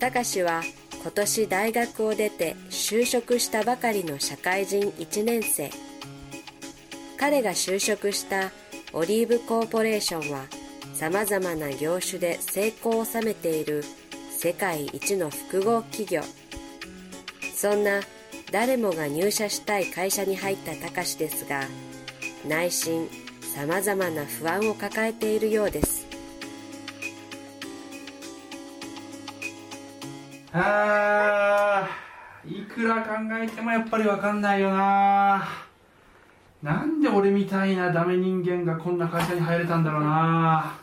たかしは今年大学を出て就職したばかりの社会人1年生。彼が就職したオリーブコーポレーションはさまざまな業種で成功を収めている世界一の複合企業。そんな誰もが入社したい会社に入ったたかしですが内心さまざまな不安を抱えているようです。あーいくら考えてもやっぱり分かんないよな。なんで俺みたいなダメ人間がこんな会社に入れたんだろうな。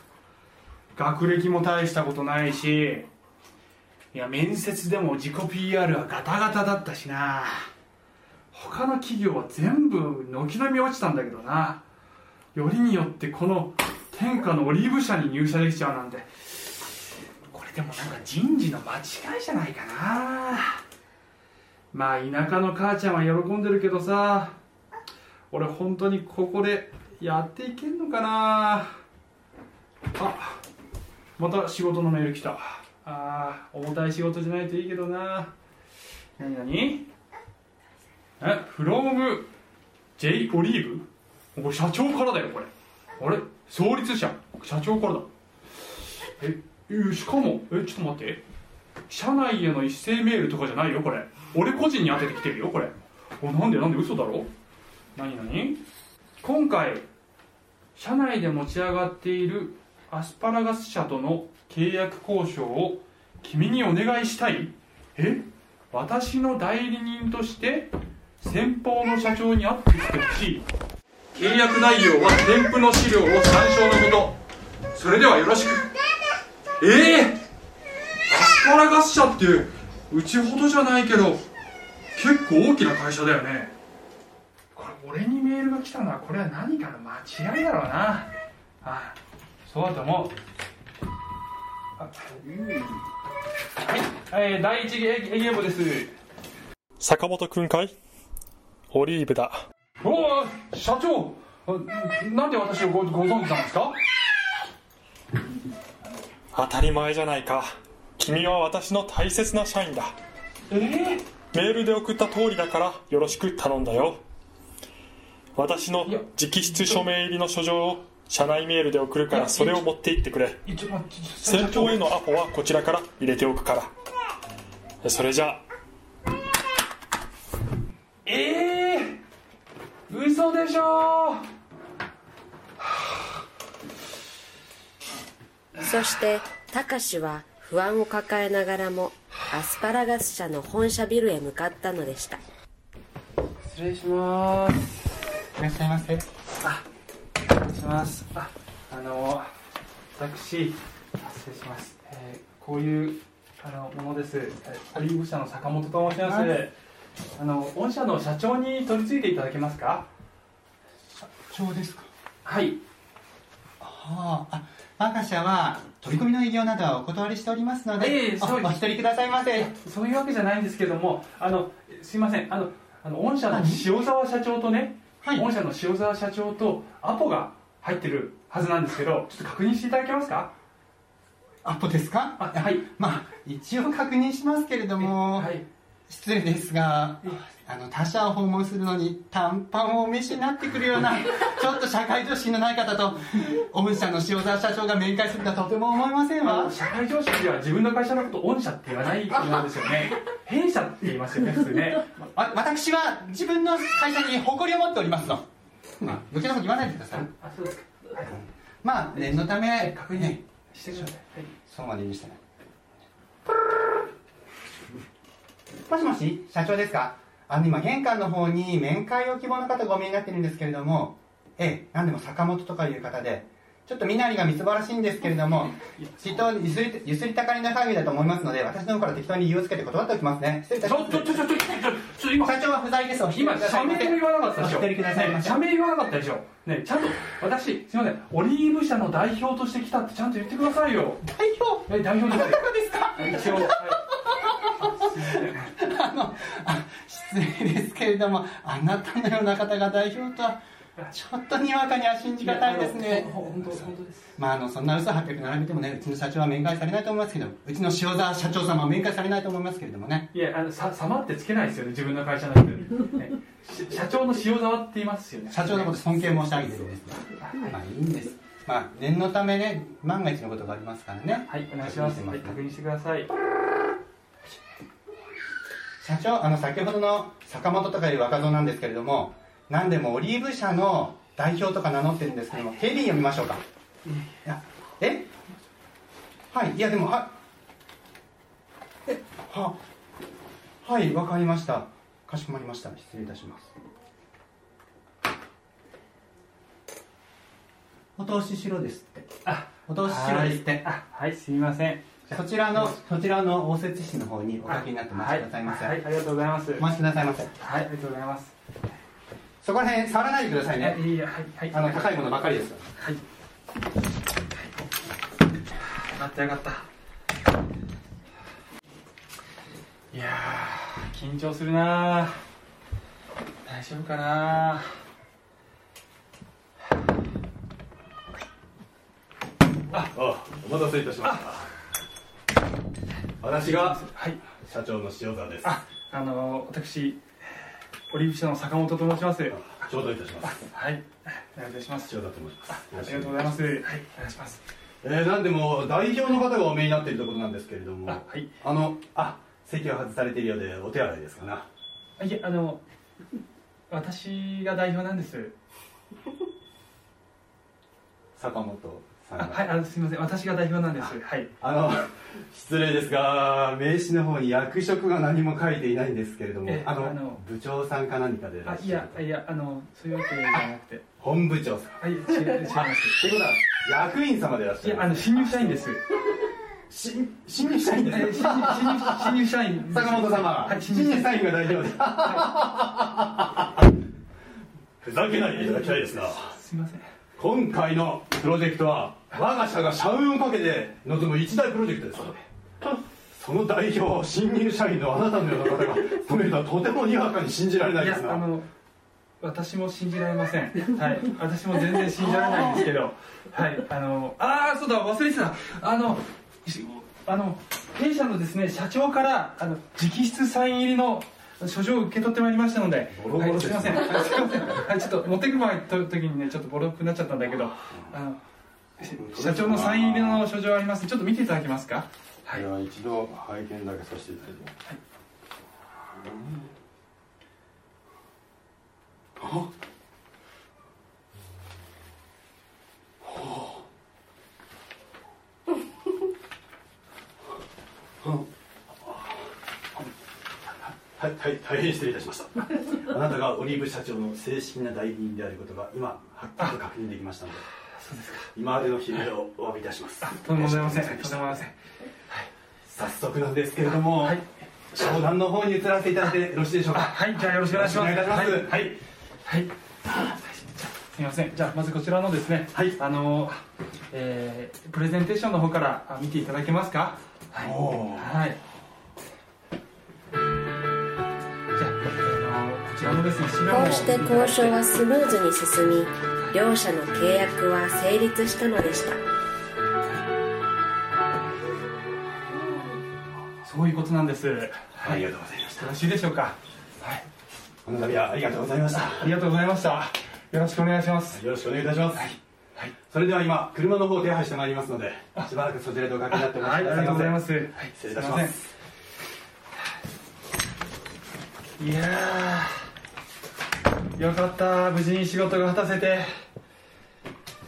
学歴も大したことないし。いや面接でも自己 PR はガタガタだったしな。他の企業は全部軒並み落ちたんだけどな。よりによってこの天下のオリーブ社に入社できちゃうなんて。でもなんか人事の間違いじゃないかな。まあ田舎の母ちゃんは喜んでるけどさ俺本当にここでやっていけんのかな。あまた仕事のメール来た。あ重たい仕事じゃないといいけどな。何何？えフロム J オリーブこれ社長からだよこれ。あれ？創立者？社長からだ。え？えしかもえちょっと待って。社内への一斉メールとかじゃないよこれ。俺個人に当ててきてるよこれ。おなんでなんで嘘だろ？何何？今回社内で持ち上がっているアスパラガス社との契約交渉を君にお願いしたい？え？私の代理人として先方の社長に会ってきてほしい。契約内容は添付の資料を参照のこと。それではよろしく。ええアスパラガス社ってうちほどじゃないけど結構大きな会社だよね。これ俺にメールが来たのはこれは何かの間違いだろうな。あそうだと思う。あはい、えー、第一営営業部です。坂本くんかい？オリーブだ。おお社長。あなんで私をごご存知なんですか？当たり前じゃないか。君は私の大切な社員だ。え？ー、メールで送った通りだからよろしく頼んだよ。私の直筆署名入りの書状を社内メールで送るからそれを持って行ってくれ。先方へのアポはこちらから入れておくから。それじゃあ、ええー、嘘でしょそしてたかしは不安を抱えながらもアスパラガス社の本社ビルへ向かったのでした。失礼します。いらっしゃいませ。あ失礼します。ああの私あ失礼します、えーこういうあのものです。えーオリーブ社の坂本と申します。はい。あの御社の社長に取り付いていただけますか？長ですか？はい。はあ、あ、我が社は取り込みの営業などはお断りしておりますので、おええそうお一人くださいませ。そういうわけじゃないんですけどもあのすいません。あのあの御社の何？塩沢社長とね、はい。御社の塩沢社長とアポが入ってるはずなんですけどちょっと確認していただけますか？アポですか？あはい。まあ一応確認しますけれども、はい失礼ですが、あの他社を訪問するのに短パンをお召しになってくるような ちょっと社会常識のない方と御社の塩沢社長が面会するとはとても思いませんわ。社会常識では自分の会社のこと御社って言わないと思うんですよね。弊社って言いますよね普通ね。わ私は自分の会社に誇りを持っておりますの。まあ余計なこと言わないでください。あそうですか。まあ念のため確認ねしてください、はい。そうまで言いましたねもしもし社長ですか？あの今玄関の方に面会を希望の方ご見えになってるんですけれどもええ何でも坂本とかいう方でちょっと身なりがみすぼらしいんですけれどもきっとゆすりゆすりたかりな限りだと思いますので私の方から適当に理由をつけて断っておきますね。失礼いたします。ちょちょちょちょちょちょ今社長は不在です今社名も言わなかったでしょ。お一人ください。ま社名言わなかったでしょ。ねちゃんと私すいません。オリーブ社の代表として来たってちゃんと言ってくださいよ。代表？え代表です。どこですか？一応、はい、あのあ失礼ですけれどもあなたのような方が代表とはちょっとにわかには信じがたいですね。ほ本当本当です。まああのそんな嘘800並べてもねうちの社長は面会されないと思いますけどうちの塩沢社長様は面会されないと思いますけれどもね。いやあのさ様ってつけないですよね自分の会社の人に、ね、し社長の塩沢って言いますよね。社長のこと尊敬申し上げてるんですまあいいんです。まあ念のためね万が一のことがありますからね。はいお願いします。確認してください社長あの先ほどの坂本とかいう若造なんですけれども何でもオリーブ社の代表とか名乗ってるんですけども警備員を見ましょうか。いやえ？はい。いやでもはえははいわかりました。かしこまりました。失礼いたします。お通ししろですって。あお通ししろですって。あはいすみませんそちらのそちらの応接紙の方にお書きになってお待ちくださいませ、はい、はい。ありがとうございます。お待ちくださいませ。はい。ありがとうございます。そこら辺触らないでくださいね。いいやはいはい。あの高いものばかりです。はい。よかったよかった。いやー緊張するなー。大丈夫かなあお待たせいたしました私がはい社長の塩沢です。ああの私オリーブ社の坂本と申します。はい頂戴いたします。お願いいたします。塩沢と申します。ありがとうございます。はいお願いします。えー、なんでも代表の方がお見えになっているところなんですけれどもあはい。あのあ席を外されているようでお手洗いですかな？あいえあの私が代表なんです。坂本あはいあのすみません。私が代表なんです。はい。あの失礼ですが名刺の方に役職が何も書いていないんですけれどもえあのあの部長さんか何かでいらっしゃるあいやいやあのそういうわけじゃなくて。本部長さん。あいえ違います。ってことは役員様でいらっしゃるいやあの新入社員です。新新入社員えーですか？新入社員。坂本様、は？い新入社員。が代表で、ふざけないでいただきたいですがすみません今回のプロジェクトは我が社が社運をかけて臨む一大プロジェクトです。その代表新入社員のあなたのような方が務めるのはとてもにわかに信じられないですが私も信じられません。はい。私も全然信じられないんですけど。はい。あのああそうだ忘れてた。あのあの弊社のですね社長からあの直筆サイン入りの書状を受け取ってまいりましたのでボロボロはい、すいません。はいすいません。はいちょっと持ってく前と時にねちょっとボロくなっちゃったんだけどあのし社長のサイン入りの書状あります。ちょっと見ていただけますか？はい。では一度拝見だけさせていただきます、あはい、はい、大変失礼いたしました。あなたがオリーブ社長の正式な代理人であることが今、はっきりと確認できましたので、そうですか。今までの日々をお詫びいたします。とんでもございません。とんでもございません。早速なんですけれども、はい。商談の方に移らせていただいてよろしいでしょうあか。はい。じゃあよろしくお願いします。はい、はい。はい。すみません。じゃあまずこちらのですねはい。あの、えープレゼンテーションの方からあ見ていただけますか？はい。はいこうして交渉はスムーズに進み両者の契約は成立したのでした。そういうことなんです。ありがとうござい。ました。よろしいでしょうか。はい。この度はありがとうございました。ありがとうございました。よろしくお願いします。よろしくお願いいたします。はい。それでは今、車の方を手配してまいりますので、しばらくそちらでおかけになってお待ちはい、ありください。ませ。がとうございます。はい、失礼いたします。すい。ません。いやー、よかった、無事に仕事が果たせて。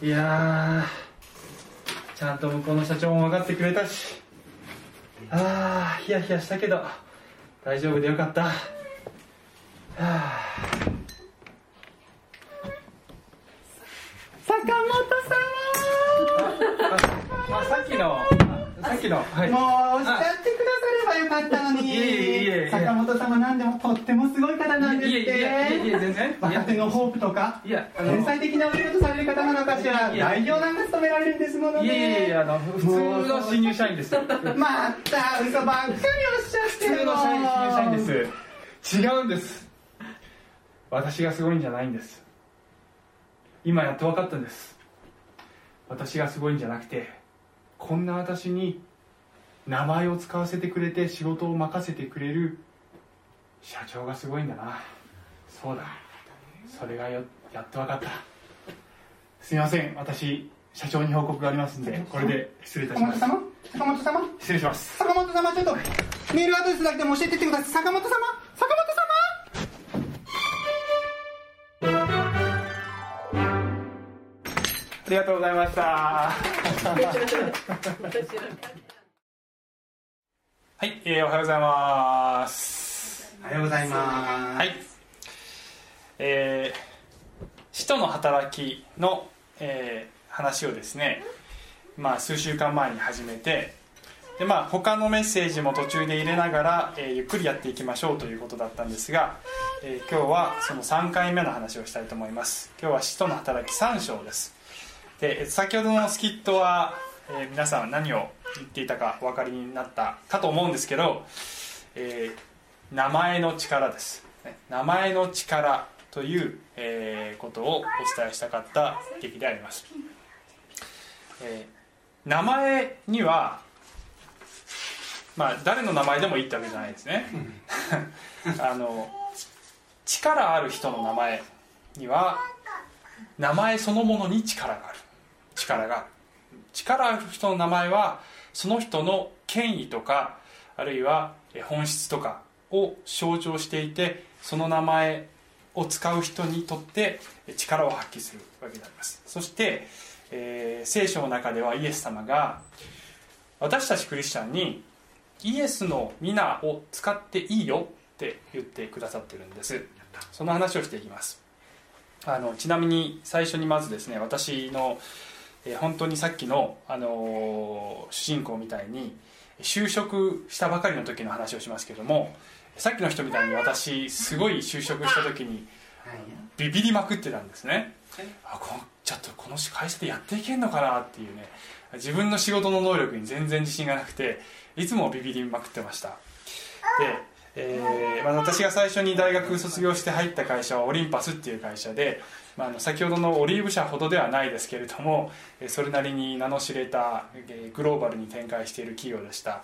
いやー、ちゃんと向こうの社長も分かってくれたし。あー、ヒヤヒヤしたけど、大丈夫でよかった。はあ坂本あ、さっきの、あさっきの、はい。様もうおっしゃってくださればよかったのに。坂本様なんでもとってもすごい方なんですって。いえいえいえいえ、全然。い若や手のホープとか天才的なお仕事される方なのかしら。代表なんか務められるんですものいえいえいえ、ねあの、普通の新入社員です。また嘘ばっかりおっしゃってる普通の社員新入社員です。違うんです。私がすごいんじゃないんです。今やっと分かったんです。私がすごいんじゃなくてこんな私に名前を使わせてくれて仕事を任せてくれる社長がすごいんだな。そうだ。それがよやっと分かった。すみません。私社長に報告がありますんでこれで失礼いたします。坂本様？坂本様？失礼します。坂本様ちょっとメールアドレスだけでも教えてってください坂本様？坂本様？ありがとうございました はい、えー、おはようございます。おはようございます。はい。えー、使徒の働きの、えー話をですね、まあ、数週間前に始めてで、まあ、他のメッセージも途中で入れながら、えーゆっくりやっていきましょうということだったんですが、えー今日はその3回目の話をしたいと思います。今日は使徒の働き3章です。で先ほどのスキットは、えー皆さん何を言っていたかお分かりになったかと思うんですけど、えー名前の力です。ね名前の力という、えーことをお伝えしたかった劇であります、えー名前にはまあ誰の名前でもいいってわけじゃないですね。あの力ある人の名前には名前そのものに力がある。力がある。力ある人の名前はその人の権威とかあるいは本質とかを象徴していてその名前を使う人にとって力を発揮するわけであります。そして、えー聖書の中ではイエス様が私たちクリスチャンにイエスの皆を使っていいよって言ってくださってるんです。その話をしていきます。あのちなみに最初にまずですね私の、えー本当にさっきの、あのー主人公みたいに就職したばかりの時の話をしますけどもさっきの人みたいに私すごい就職した時にビビりまくってたんですね。あこのちょっとこの会社でやっていけんのかなっていうね。自分の仕事の能力に全然自信がなくていつもビビりまくってました。で、えーまあ、私が最初に大学卒業して入った会社はオリンパスっていう会社で、まあ、の先ほどのオリーブ社ほどではないですけれどもそれなりに名の知れたグローバルに展開している企業でした。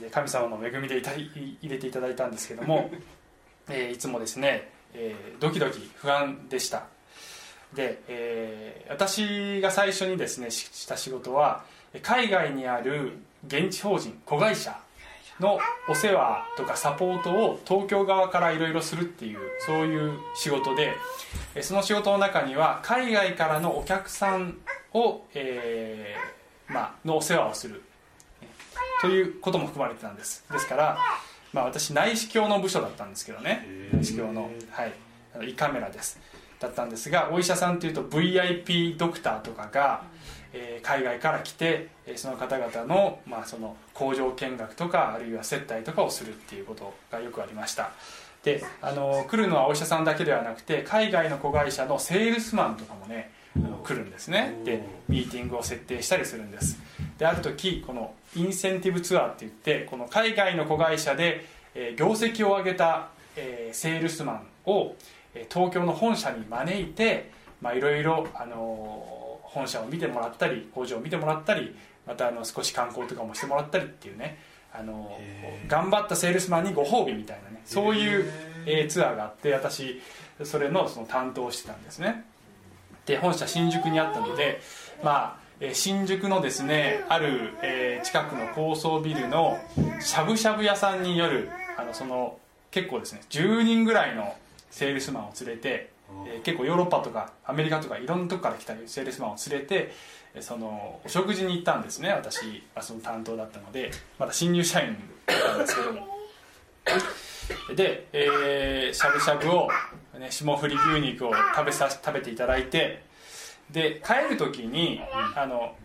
で神様の恵みでいた入れていただいたんですけども、いつもですね、ドキドキ不安でした。で、え私が最初にですねした仕事は海外にある現地法人子会社のお世話とかサポートを東京側からいろいろするっていうそういう仕事でえその仕事の中には海外からのお客さんを、えーまあのお世話をする。えということも含まれてたんです。ですから、まあ、私内視鏡の部署だったんですけどね。内視鏡の,、はい、胃カメラです。だったんですがお医者さんというと VIP ドクターとかが、えー海外から来てえーその方々の,、まあその工場見学とかあるいは接待とかをするっていうことがよくありました。であの来るのはお医者さんだけではなくて海外の子会社のセールスマンとかもねあの来るんですね。でミーティングを設定したりするんです。である時このインセンティブツアーって言ってこの海外の子会社で、えー業績を上げた、えーセールスマンをえー東京の本社に招いてまあいろいろあのー本社を見てもらったり工場を見てもらったりまたあの少し観光とかもしてもらったりっていうねあのー。頑張ったセールスマンにご褒美みたいなねそういう、えーツアーがあって私それのその担当をしてたんですね。で本社新宿にあったのでまあえー新宿のですねある、えー近くの高層ビルのしゃぶしゃぶ屋さんに夜あのその結構ですね10人ぐらいのセールスマンを連れて、えー結構ヨーロッパとかアメリカとかいろんなとこから来たセールスマンを連れてえーそのお食事に行ったんですね。私はその担当だったのでまだ新入社員だったんですけども。で、えーしゃぶしゃぶを、ね、霜降り牛肉を食べさ食べていただいてで帰る時にあの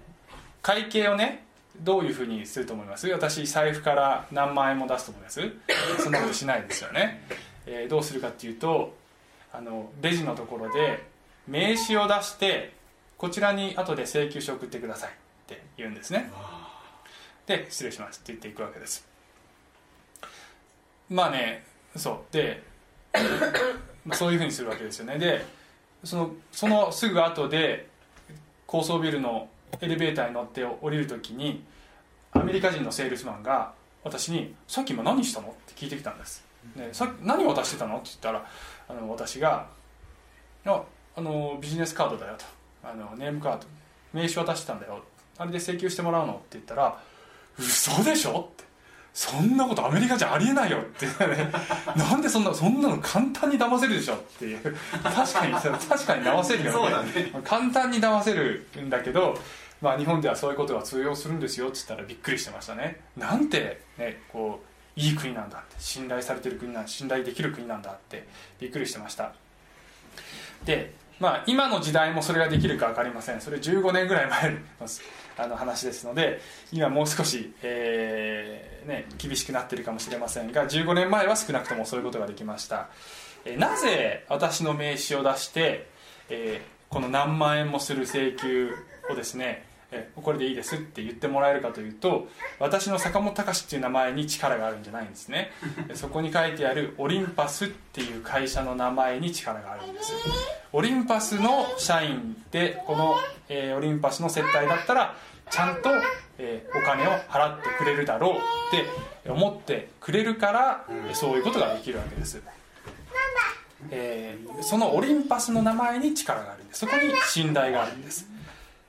会計をねどういうふうにすると思います？私財布から何万円も出すと思います？そんなことしないですよね、えーどうするかっていうとあのレジのところで名刺を出してこちらに後で請求書送ってください。って言うんですね。で失礼します。って言っていくわけです。まあねそう。で まあそういうふうにするわけですよね。でそのそのすぐ後で高層ビルのエレベーターに乗って降りる時にアメリカ人のセールスマンが私に「さっき今何したの?」って聞いてきたんです、ね、さ何渡してたの？って言ったらあの私が「ああのビジネスカードだよ」と。あのネームカード名刺渡してたんだよ。あれで請求してもらうの？って言ったら「嘘でしょ?」って。そんなことアメリカじゃありえないよって、ね、なんでそんなそんなの簡単に騙せるでしょ？っていう。確かに確かに騙せるよね。ね。簡単に騙せるんだけど、まあ、日本ではそういうことが通用するんですよって言ったらびっくりしてましたね。なんて、ね、こういい国なんだって信頼されてる国なん信頼できる国なんだってびっくりしてました。でまあ今の時代もそれができるか分かりません。それ15年ぐらい前の あの話ですので今もう少し、えーね、厳しくなってるかもしれませんが15年前は少なくともそういうことができました、えーなぜ私の名刺を出して、えーこの何万円もする請求をですねえーこれでいいですって言ってもらえるかというと私の坂本隆っていう名前に力があるんじゃないんですね。え そこに書いてあるオリンパスっていう会社の名前に力があるんです。オリンパスの社員でこの、えーオリンパスの接待だったらちゃんと、えーお金を払ってくれるだろうって思ってくれるから、えーそういうことができるわけです、えーそのオリンパスの名前に力があるんです。そこに信頼があるんです、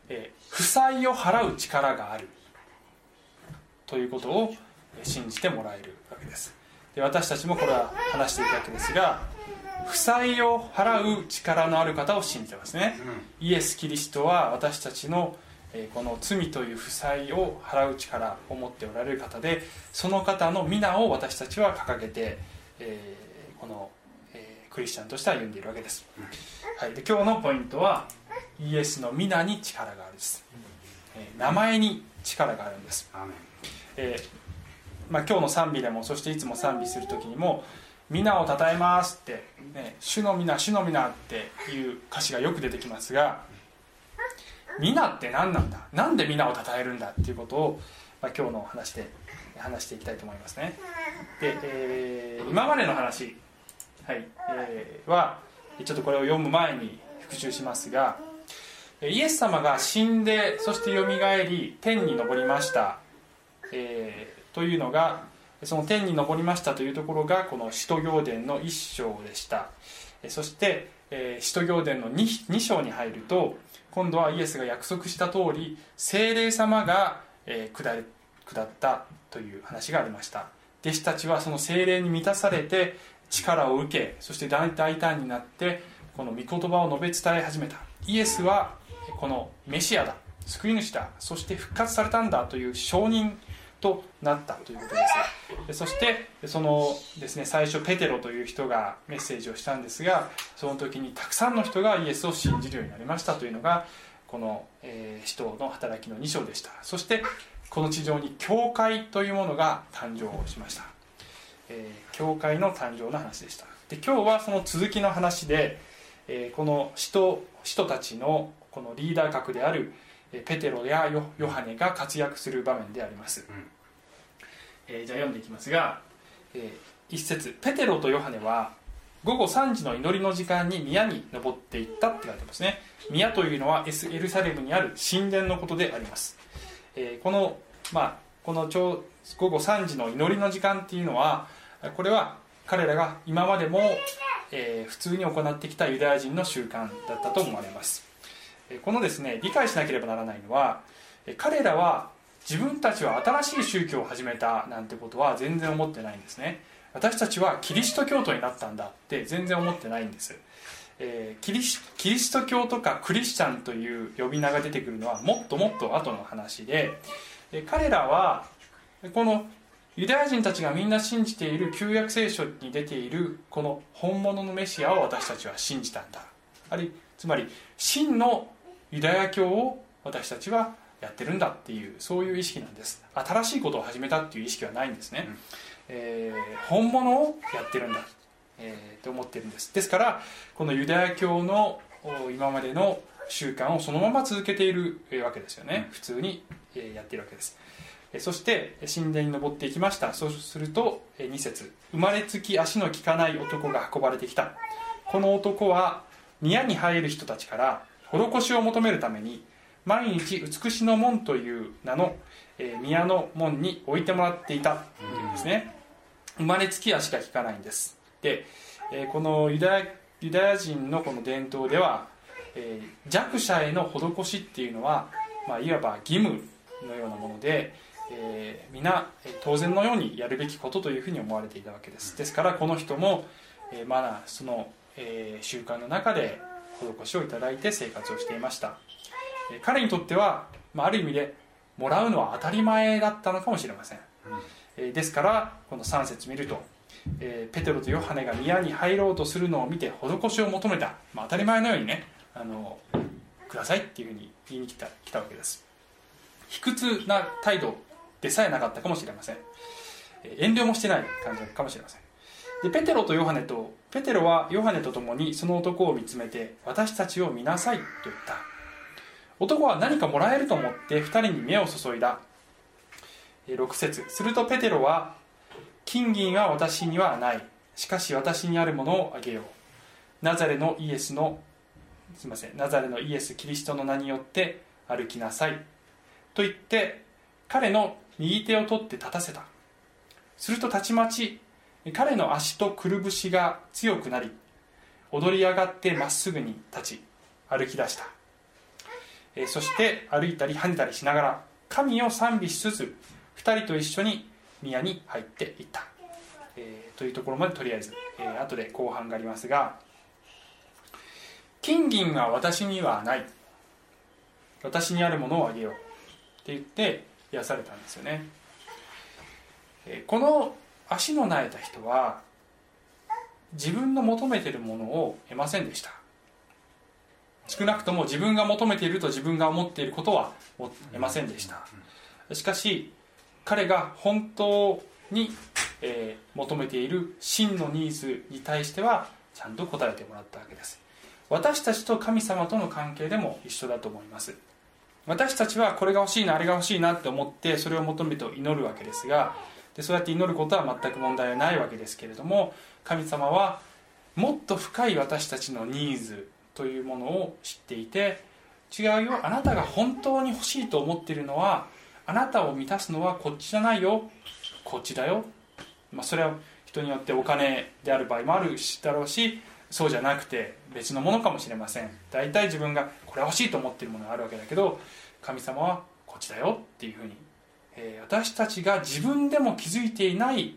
えー負債を払う力がある。ということをえー信じてもらえるわけです。で私たちもこれは話していくわけですが負債を払う力のある方を信じてますね、イエス・キリストは私たちのえーこの罪という負債を払う力を持っておられる方でその方の皆を私たちは掲げて、えーこの、えークリスチャンとして歩んでいるわけです、はい、で今日のポイントはイエスの皆に力があるです、えー名前に力があるんです。えーまあ、今日の賛美でもそしていつも賛美する時にも「皆をたたえます」って、ね「主の皆主の皆」っていう歌詞がよく出てきますが「皆」って何なんだ？なんで皆をたたえるんだっていうことを、まあ、今日の話で話していきたいと思いますね。で、えー今までの話、はいえーはちょっとこれを読む前に復習しますがイエス様が死んでそしてよみがえり天に昇りました。えーというのがその天に昇りましたというところがこの使徒行伝の一章でした。そして、えー使徒行伝の 2, 2章に入ると今度はイエスが約束した通り精霊様が、下ったという話がありました。弟子たちはその精霊に満たされて力を受けそして大胆になってこの御言葉を述べ伝え始めた。イエスはこのメシアだ。救い主だ。そして復活されたんだという証人となったということです。そしてそのですね最初ペテロという人がメッセージをしたんですがその時にたくさんの人がイエスを信じるようになりましたというのがこの、えー使徒の働きの2章でした。そしてこの地上に教会というものが誕生しました、えー教会の誕生の話でした。で今日はその続きの話で、えーこの使徒使徒たちのこのリーダー格であるえーペテロやヨヨハネが活躍する場面であります、えーじゃあ読んでいきますが、えー一節。ペテロとヨハネは午後3時の祈りの時間に宮に登っていったって書いてますね。宮というのはエスエルサレムにある神殿のことであります、えーこのまあこのちょう午後3時の祈りの時間っていうのはこれは彼らが今までも、えー普通に行ってきたユダヤ人の習慣だったと思われます。えーこのですね理解しなければならないのは彼らは自分たちは新しい宗教を始めたなんてことは全然思ってないんですね。私たちはキリスト教徒になったんだって全然思ってないんです、えーキリキリスト教とかクリスチャンという呼び名が出てくるのはもっともっと後の話でえ彼らはこのユダヤ人たちがみんな信じている旧約聖書に出ているこの本物のメシアを私たちは信じたんだ。あるいつまり真のユダヤ教を私たちはやってるんだっていうそういう意識なんです。新しいことを始めたっていう意識はないんですね、えー本物をやってるんだ、えーと思ってるんです。ですからこのユダヤ教のお今までの習慣をそのまま続けているえーわけですよね。普通にえーやっているわけです。えーそして神殿に登っていきました。そうすると2節。生まれつき足の利かない男が運ばれてきた。この男は宮に入る人たちから施しを求めるために毎日美しの門という名の、えー宮の門に置いてもらっていたというんですね。生まれつき足が利かないんです。で、えーこのユダヤユダヤ人のこの伝統では、えー弱者への施しっていうのは、まあ、いわば義務のようなもので、えー皆えー当然のようにやるべきことというふうに思われていたわけです。ですからこの人も、えーマナーその、えー習慣の中で施しをいただいて生活をしていました。えー彼にとっては、まあ、ある意味でもらうのは当たり前だったのかもしれません、えーですからこの3節見ると、えーペテロとヨハネが宮に入ろうとするのを見て施しを求めた、まあ、当たり前のようにねあのくださいっていうふうに言いに来た来たわけです。卑屈な態度でさえなかったかもしれません。えー遠慮もしてない感じかもしれませんでペテロとヨハネとペテロはヨハネと共にその男を見つめて私たちを見なさいと言った。男は何かもらえると思って2人に目を注いだ。6節。するとペテロは金銀は私にはない。しかし私にあるものをあげよう。ナザレのイエスのすみません。ナザレのイエス・キリストの名によって歩きなさい。と言って彼の右手を取って立たせた。するとたちまち彼の足とくるぶしが強くなり踊り上がってまっすぐに立ち歩き出した。そして歩いたり跳ねたりしながら神を賛美しつつ2人と一緒に宮に入っていった、えーというところまでとりあえず、えー後で後半がありますが金銀は私にはない。私にあるものをあげようって言って癒されたんですよね、えーこの足の苗えた人は自分の求めているものを得ませんでした。少なくとも自分が求めていると自分が思っていることは得ませんでした。しかし彼が本当に、えー求めている真のニーズに対してはちゃんと答えてもらったわけです。私たちと神様との関係でも一緒だと思います。私たちはこれが欲しいなあれが欲しいなって思ってそれを求めて祈るわけですがでそうやって祈ることは全く問題はないわけですけれども神様はもっと深い私たちのニーズというものを知っていて違うよあなたが本当に欲しいと思っているのはあなたを満たすのはこっちじゃないよこっちだよ、まあ、それは人によってお金である場合もあるだろうしそうじゃなくて別のものかもしれません。大体自分がこれ欲しいと思っているものがあるわけだけど神様はこっちだよっていうふうに、えー私たちが自分でも気づいていない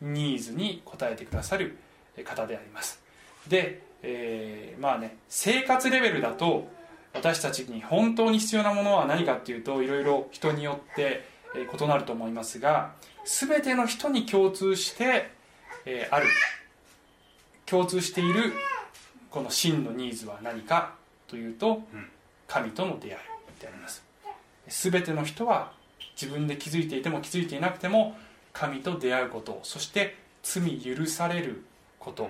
ニーズに応えてくださる方であります。で、えーまあね生活レベルだと私たちに本当に必要なものは何かっていうといろいろ人によってえー異なると思いますが全ての人に共通して、えーある共通しているこの真のニーズは何かというと神との出会いであります。全ての人は自分で気づいていても気づいていなくても神と出会うことそして罪許されること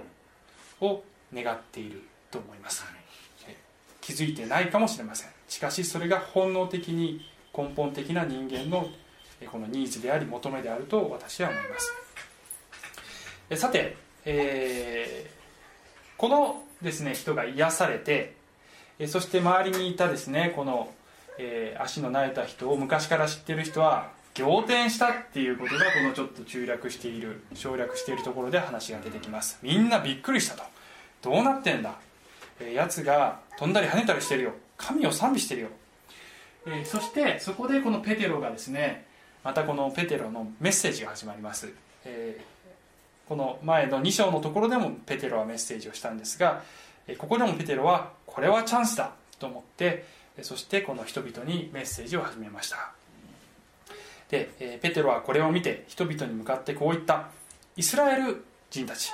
を願っていると思います。気づいてないかもしれません。しかしそれが本能的に根本的な人間のこのニーズであり求めであると私は思います。さて、えーこのですね人が癒されてそして周りにいたですねこの、えー足の苗えた人を昔から知ってる人は仰天したっていうことがこのちょっと中略している省略しているところで話が出てきます。みんなびっくりしたと。どうなってんだ、えー、やつが飛んだり跳ねたりしてるよ。神を賛美してるよ、えーそしてそこでこのペテロがですねまたこのペテロのメッセージが始まります、えーこの前の2章のところでもペテロはメッセージをしたんですがここでもペテロはこれはチャンスだと思ってそしてこの人々にメッセージを始めました。で、えペテロはこれを見て人々に向かってこう言った。イスラエル人たち。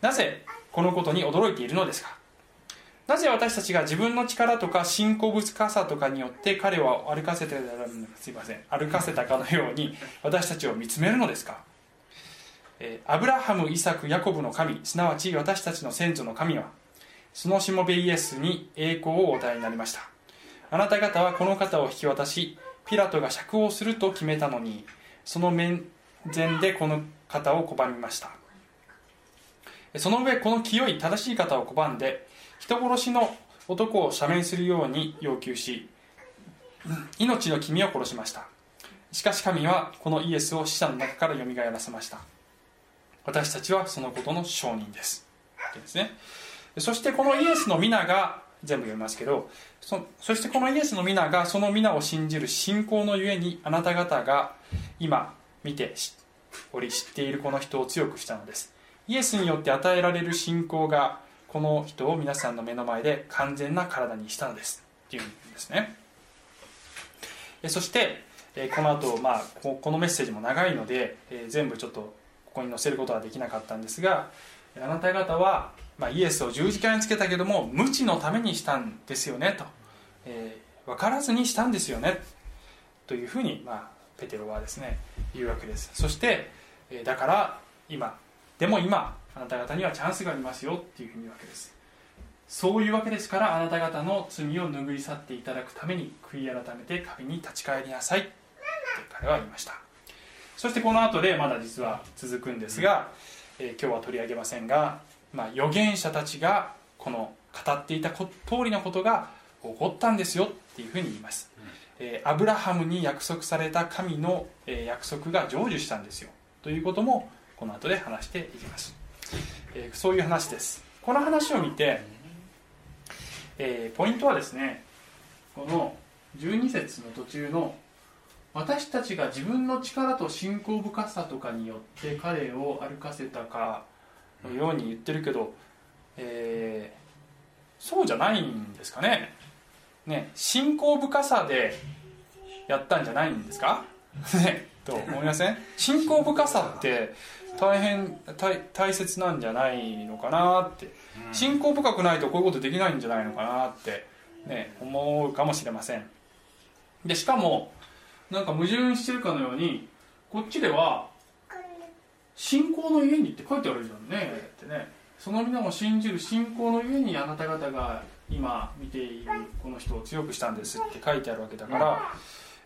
なぜこのことに驚いているのですか？なぜ私たちが自分の力とか信仰深さとかによって彼を歩かせてすいません歩かせたかのように私たちを見つめるのですか？アブラハム、イサク、ヤコブの神すなわち私たちの先祖の神はそのしもべイエスに栄光をお与えになりました。あなた方はこの方を引き渡しピラトが釈放すると決めたのにその面前でこの方を拒みました。その上この清い正しい方を拒んで人殺しの男を赦免するように要求し命の君を殺しました。しかし神はこのイエスを死者の中からよみがえらせました。私たちはそのことの証人です。ですね。そしてこのイエスの皆が全部読みますけどそそしてこのイエスの皆がその皆を信じる信仰のゆえにあなた方が今見ており知っているこの人を強くしたのです。イエスによって与えられる信仰がこの人を皆さんの目の前で完全な体にしたのです。っていうんですね。そしてこの後、まあこのメッセージも長いので全部ちょっとここに載せることはできなかったんですがあなた方は、まあ、イエスを十字架につけたけども無知のためにしたんですよねと、えー、分からずにしたんですよねというふうに、まあ、ペテロはですね言うわけです。そしてえだから今でも今あなた方にはチャンスがありますよっていうふうに言うわけです。そういうわけですからあなた方の罪を拭い去っていただくために悔い改めて神に立ち返りなさいって彼は言いました。そしてこの後でまだ実は続くんですが、えー、今日は取り上げませんが、まあ、預言者たちがこの語っていた通りのことが起こったんですよっていうふうに言います、えー、アブラハムに約束された神の、えー、約束が成就したんですよ。ということもこの後で話していきます、えー、そういう話です。この話を見て、えー、ポイントはですねこの12節の途中の私たちが自分の力と信仰深さとかによって彼を歩かせたかのように言ってるけど、えー、そうじゃないんですかね。ね信仰深さでやったんじゃないんですか？ねと思いません？信仰深さって大変大大切なんじゃないのかなって。信仰深くないとこういうことできないんじゃないのかなって、ね、思うかもしれません。でしかもなんか矛盾してるかのようにこっちでは「信仰の家に」って書いてあるじゃんね。ってね。その皆を信じる信仰の家にあなた方が今見ているこの人を強くしたんですって書いてあるわけだから、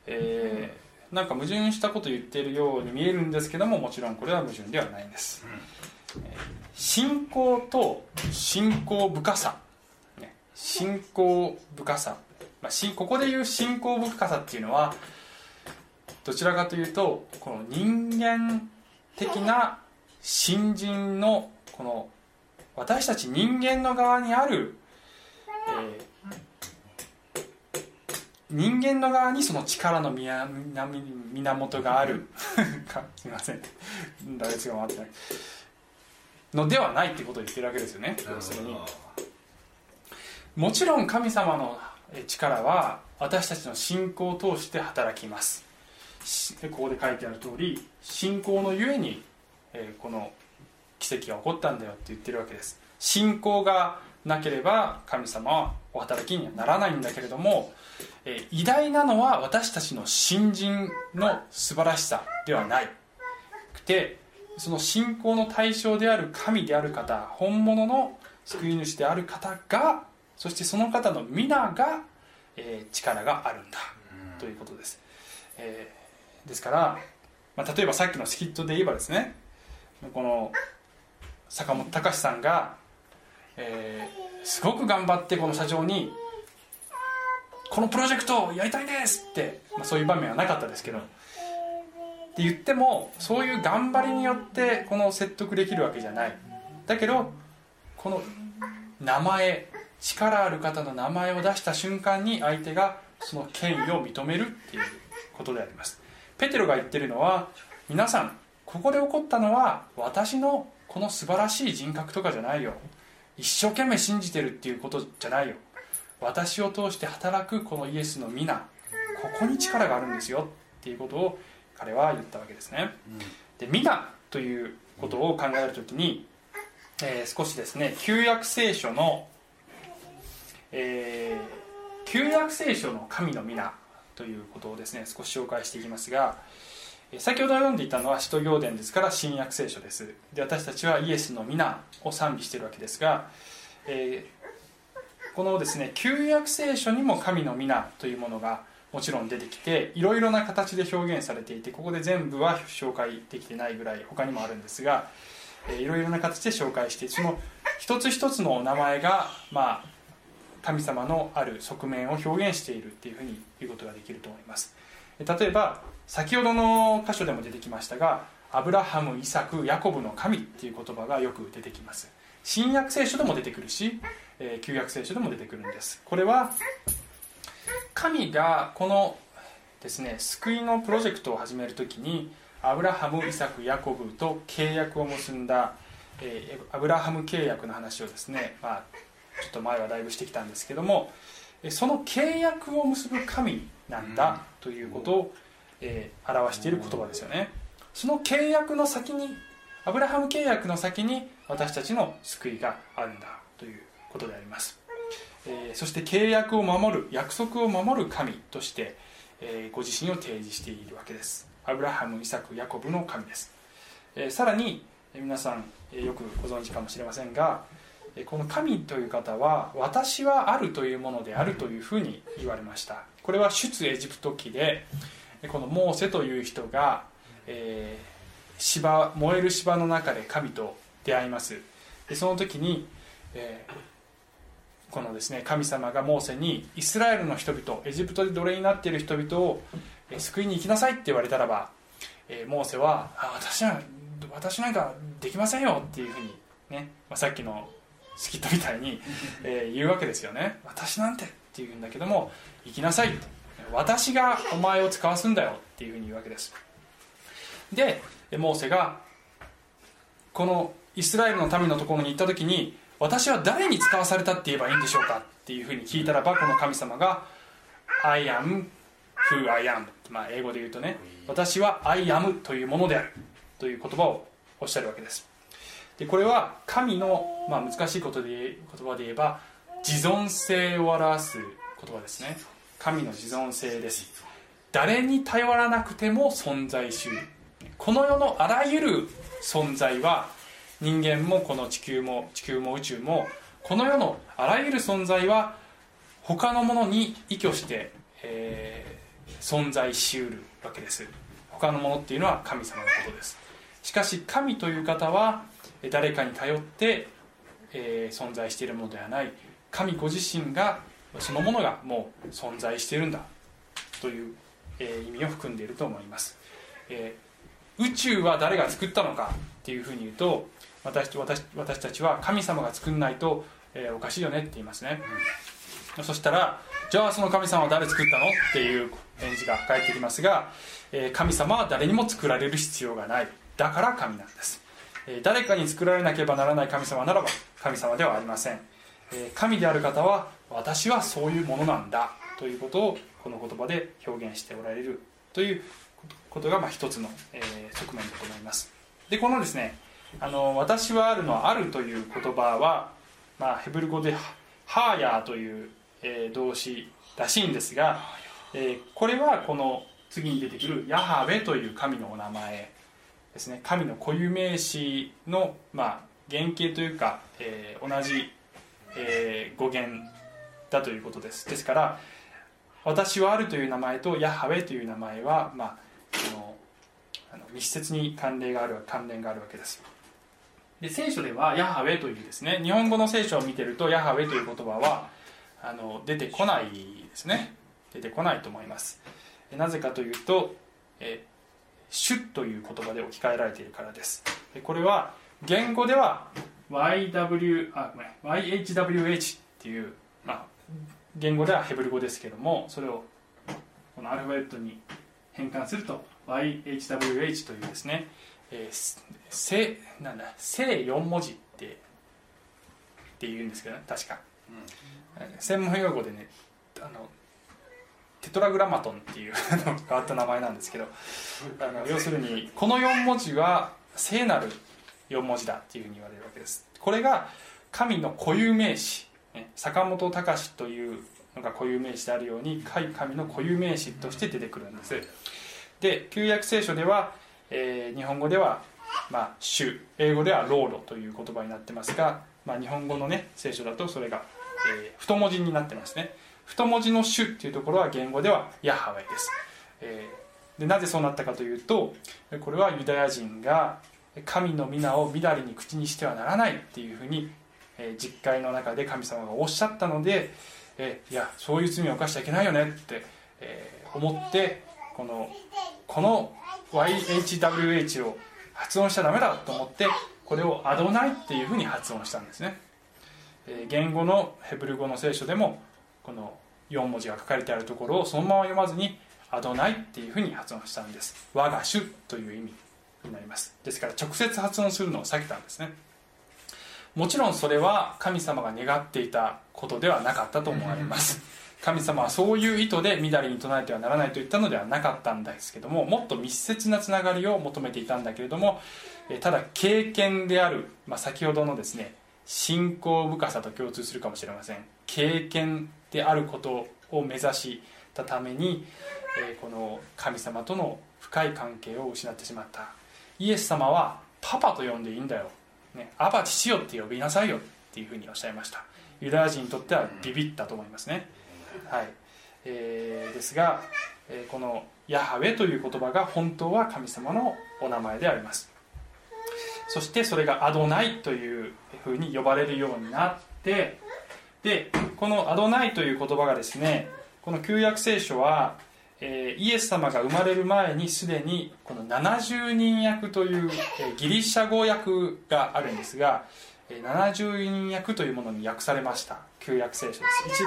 えー、なんか矛盾したこと言っているように見えるんですけどももちろんこれは矛盾ではないんです、信仰と信仰深さ、ね、信仰深さ、まあ、ここで言う信仰深さっていうのはどちらかというとこの人間的な新人のこの私たち人間の側にある、えー、人間の側にその力の源がある。すみません。打率が回ってない。のではないってことを言ってるわけですよね。要するに。もちろん神様の力は私たちの信仰を通して働きますここで書いてある通り信仰のゆえに、えー、この奇跡が起こったんだよって言ってるわけです。信仰がなければ神様はお働きにはならないんだけれども、えー、偉大なのは私たちの信心の素晴らしさではない。くてその信仰の対象である神である方本物の救い主である方がそしてその方の皆が、えー、力があるんだ。ということです、えーですから、まあ、例えばさっきのスキットで言えばですねこの坂本隆さんが、えー、すごく頑張ってこの社長に「このプロジェクトやりたいです!」って、まあ、そういう場面はなかったですけどって言ってもそういう頑張りによってこの説得できるわけじゃないだけどこの名前力ある方の名前を出した瞬間に相手がその権威を認めるっていうことでありますペテロが言ってるのは皆さんここで起こったのは私のこの素晴らしい人格とかじゃないよ。一生懸命信じてるっていうことじゃないよ。私を通して働くこのイエスの皆ここに力があるんですよ。っていうことを彼は言ったわけですね、で皆ということを考える時に、えー、少しですね旧約聖書の、えー、旧約聖書の神の皆ということをですね少し紹介していきますが先ほど読んでいたのは使徒行伝ですから新約聖書です。で私たちはイエスの皆を賛美しているわけですが、えー、このですね旧約聖書にも神の皆というものがもちろん出てきていろいろな形で表現されていてここで全部は紹介できてないぐらい他にもあるんですがいろいろな形で紹介してその一つ一つのお名前が、まあ、神様のある側面を表現しているっていうふうに言うことができると思います。例えば先ほどの箇所でも出てきましたがアブラハムイサクヤコブの神っていう言葉がよく出てきます。新約聖書でも出てくるし、え旧約聖書でも出てくるんです。これは神がこのですね救いのプロジェクトを始めるときにアブラハムイサクヤコブと契約を結んだ、えーアブラハム契約の話をですね、まあ、ちょっと前はだいぶしてきたんですけどもえーその契約を結ぶ神なんだということを、えー表している言葉ですよね。その契約の先にアブラハム契約の先に私たちの救いがあるんだということであります、えーそして契約を守る約束を守る神として、えーご自身を提示しているわけです。アブラハムイサクヤコブの神です、えーさらにえー皆さん、えーよくご存知かもしれませんがえーこの神という方は私はあるというものであるというふうに言われました。これは出エジプト記でこのモーセという人が、えー芝燃える芝の中で神と出会います。でその時に、えーこのですね神様がモーセにイスラエルの人々エジプトで奴隷になっている人々をえ救いに行きなさいって言われたらば、えーモーセはあ私は私なんかできませんよっていうふうにね、まあ、さっきのスキットみたいに、えー言うわけですよね。私なんてっていうんだけども行きなさいって私がお前を使わすんだよっていうふうに言うわけです。でモーセがこのイスラエルの民のところに行った時に私は誰に使わされたって言えばいいんでしょうかっていうふうに聞いたらばこの神様が「I am who I am」まあ英語で言うとね私は I am というものであるという言葉をおっしゃるわけです。でこれは神の、まあ、難しいことで言葉で言えば自存性を表す言葉ですね。神の自存性です。誰に頼らなくても存在しうる。この世のあらゆる存在は人間もこの地球も地球も宇宙もこの世のあらゆる存在は他のものに依拠して、えー存在しうるわけです。他のものっていうのは神様のことです。しかし神という方は誰かに頼って、えー存在しているものではない。神ご自身がそのものがもう存在しているんだ。という、えー意味を含んでいると思います、えー宇宙は誰が作ったのか？っていうふうに言うと私私私たちは神様が作んないと、えーおかしいよね？って言いますね、うんそしたらじゃあその神様は誰作ったの？っていう返事が返ってきますが、えー神様は誰にも作られる必要がない。だから神なんです、誰かに作られなければならない神様ならば神様ではありません、神である方は私はそういうものなんだということをこの言葉で表現しておられるということがまあ一つの、え側面だと思います。でこのですねあの私はあるのあるという言葉は、まあ、ヘブル語でハーヤーという、え動詞らしいんですが、えこれはこの次に出てくるヤハウェという神のお名前。ですね。神の固有名詞の、まあ、原型というか、えー同じ、えー語源だということです。ですから私はあるという名前とヤハウェという名前は、まあ、そのあの密接に関連がある関連があるわけです。で聖書ではヤハウェというですね日本語の聖書を見てるとヤハウェという言葉はあの出てこないですね。出てこないと思います。なぜかというと「え主」という言葉で置き換えられているからです。でこれは言語では YW あごめん YHWH っていう、まあ、言語ではヘブル語ですけどもそれをこのアルファベットに変換すると YHWH というですね、えー、正なんだ正4文字ってって言うんですけどね確か、専門用語でねあのテトラグラマトンっていう あの変わった名前なんですけどあの要するにこの4文字は聖なる4文字だっていうふうに言われるわけです。これが神の固有名詞。ね坂本隆というのが固有名詞であるように神の固有名詞として出てくるんです。で旧約聖書では、えー日本語では「まあ、主」英語では「ローロ」という言葉になってますが、まあ、日本語のね聖書だとそれが、えー太文字になってますね太文字の「主」っていうところは言語では「ヤハウェ」です、えーでなぜそうなったかというとこれはユダヤ人が神の皆をみだりに口にしてはならないっていうふうにえー実会の中で神様がおっしゃったので、えーいやそういう罪を犯しちゃいけないよねって、えー思ってこのこの YHWH を発音しちゃダメだと思ってこれをアドナイっていうふうに発音したんですね、えー言語のヘブル語の聖書でもこの4文字が書かれてあるところをそのまま読まずにアドナイっていうふうに発音したんです我が主という意味になります。ですから直接発音するのを避けたんですね。もちろんそれは神様が願っていたことではなかったと思われます。神様はそういう意図でみだりに唱えてはならないと言ったのではなかったんですけどももっと密接なつながりを求めていたんだけれどもただ経験である、まあ、先ほどのですね信仰深さと共通するかもしれません。経験であることを目指したために、えーこの神様との深い関係を失ってしまった。イエス様はパパと呼んでいいんだよ、ね、アバ父よって呼びなさいよっていうふうにおっしゃいました。ユダヤ人にとってはビビったと思いますね。はい、えーですが、えーこのヤハウェという言葉が本当は神様のお名前であります。そしてそれがアドナイというふうに呼ばれるようになってでこのアドナイという言葉がですねこの旧約聖書は、えーイエス様が生まれる前にすでにこの70人役という、えーギリシャ語訳があるんですが、えー70人役というものに訳されました。旧約聖書です。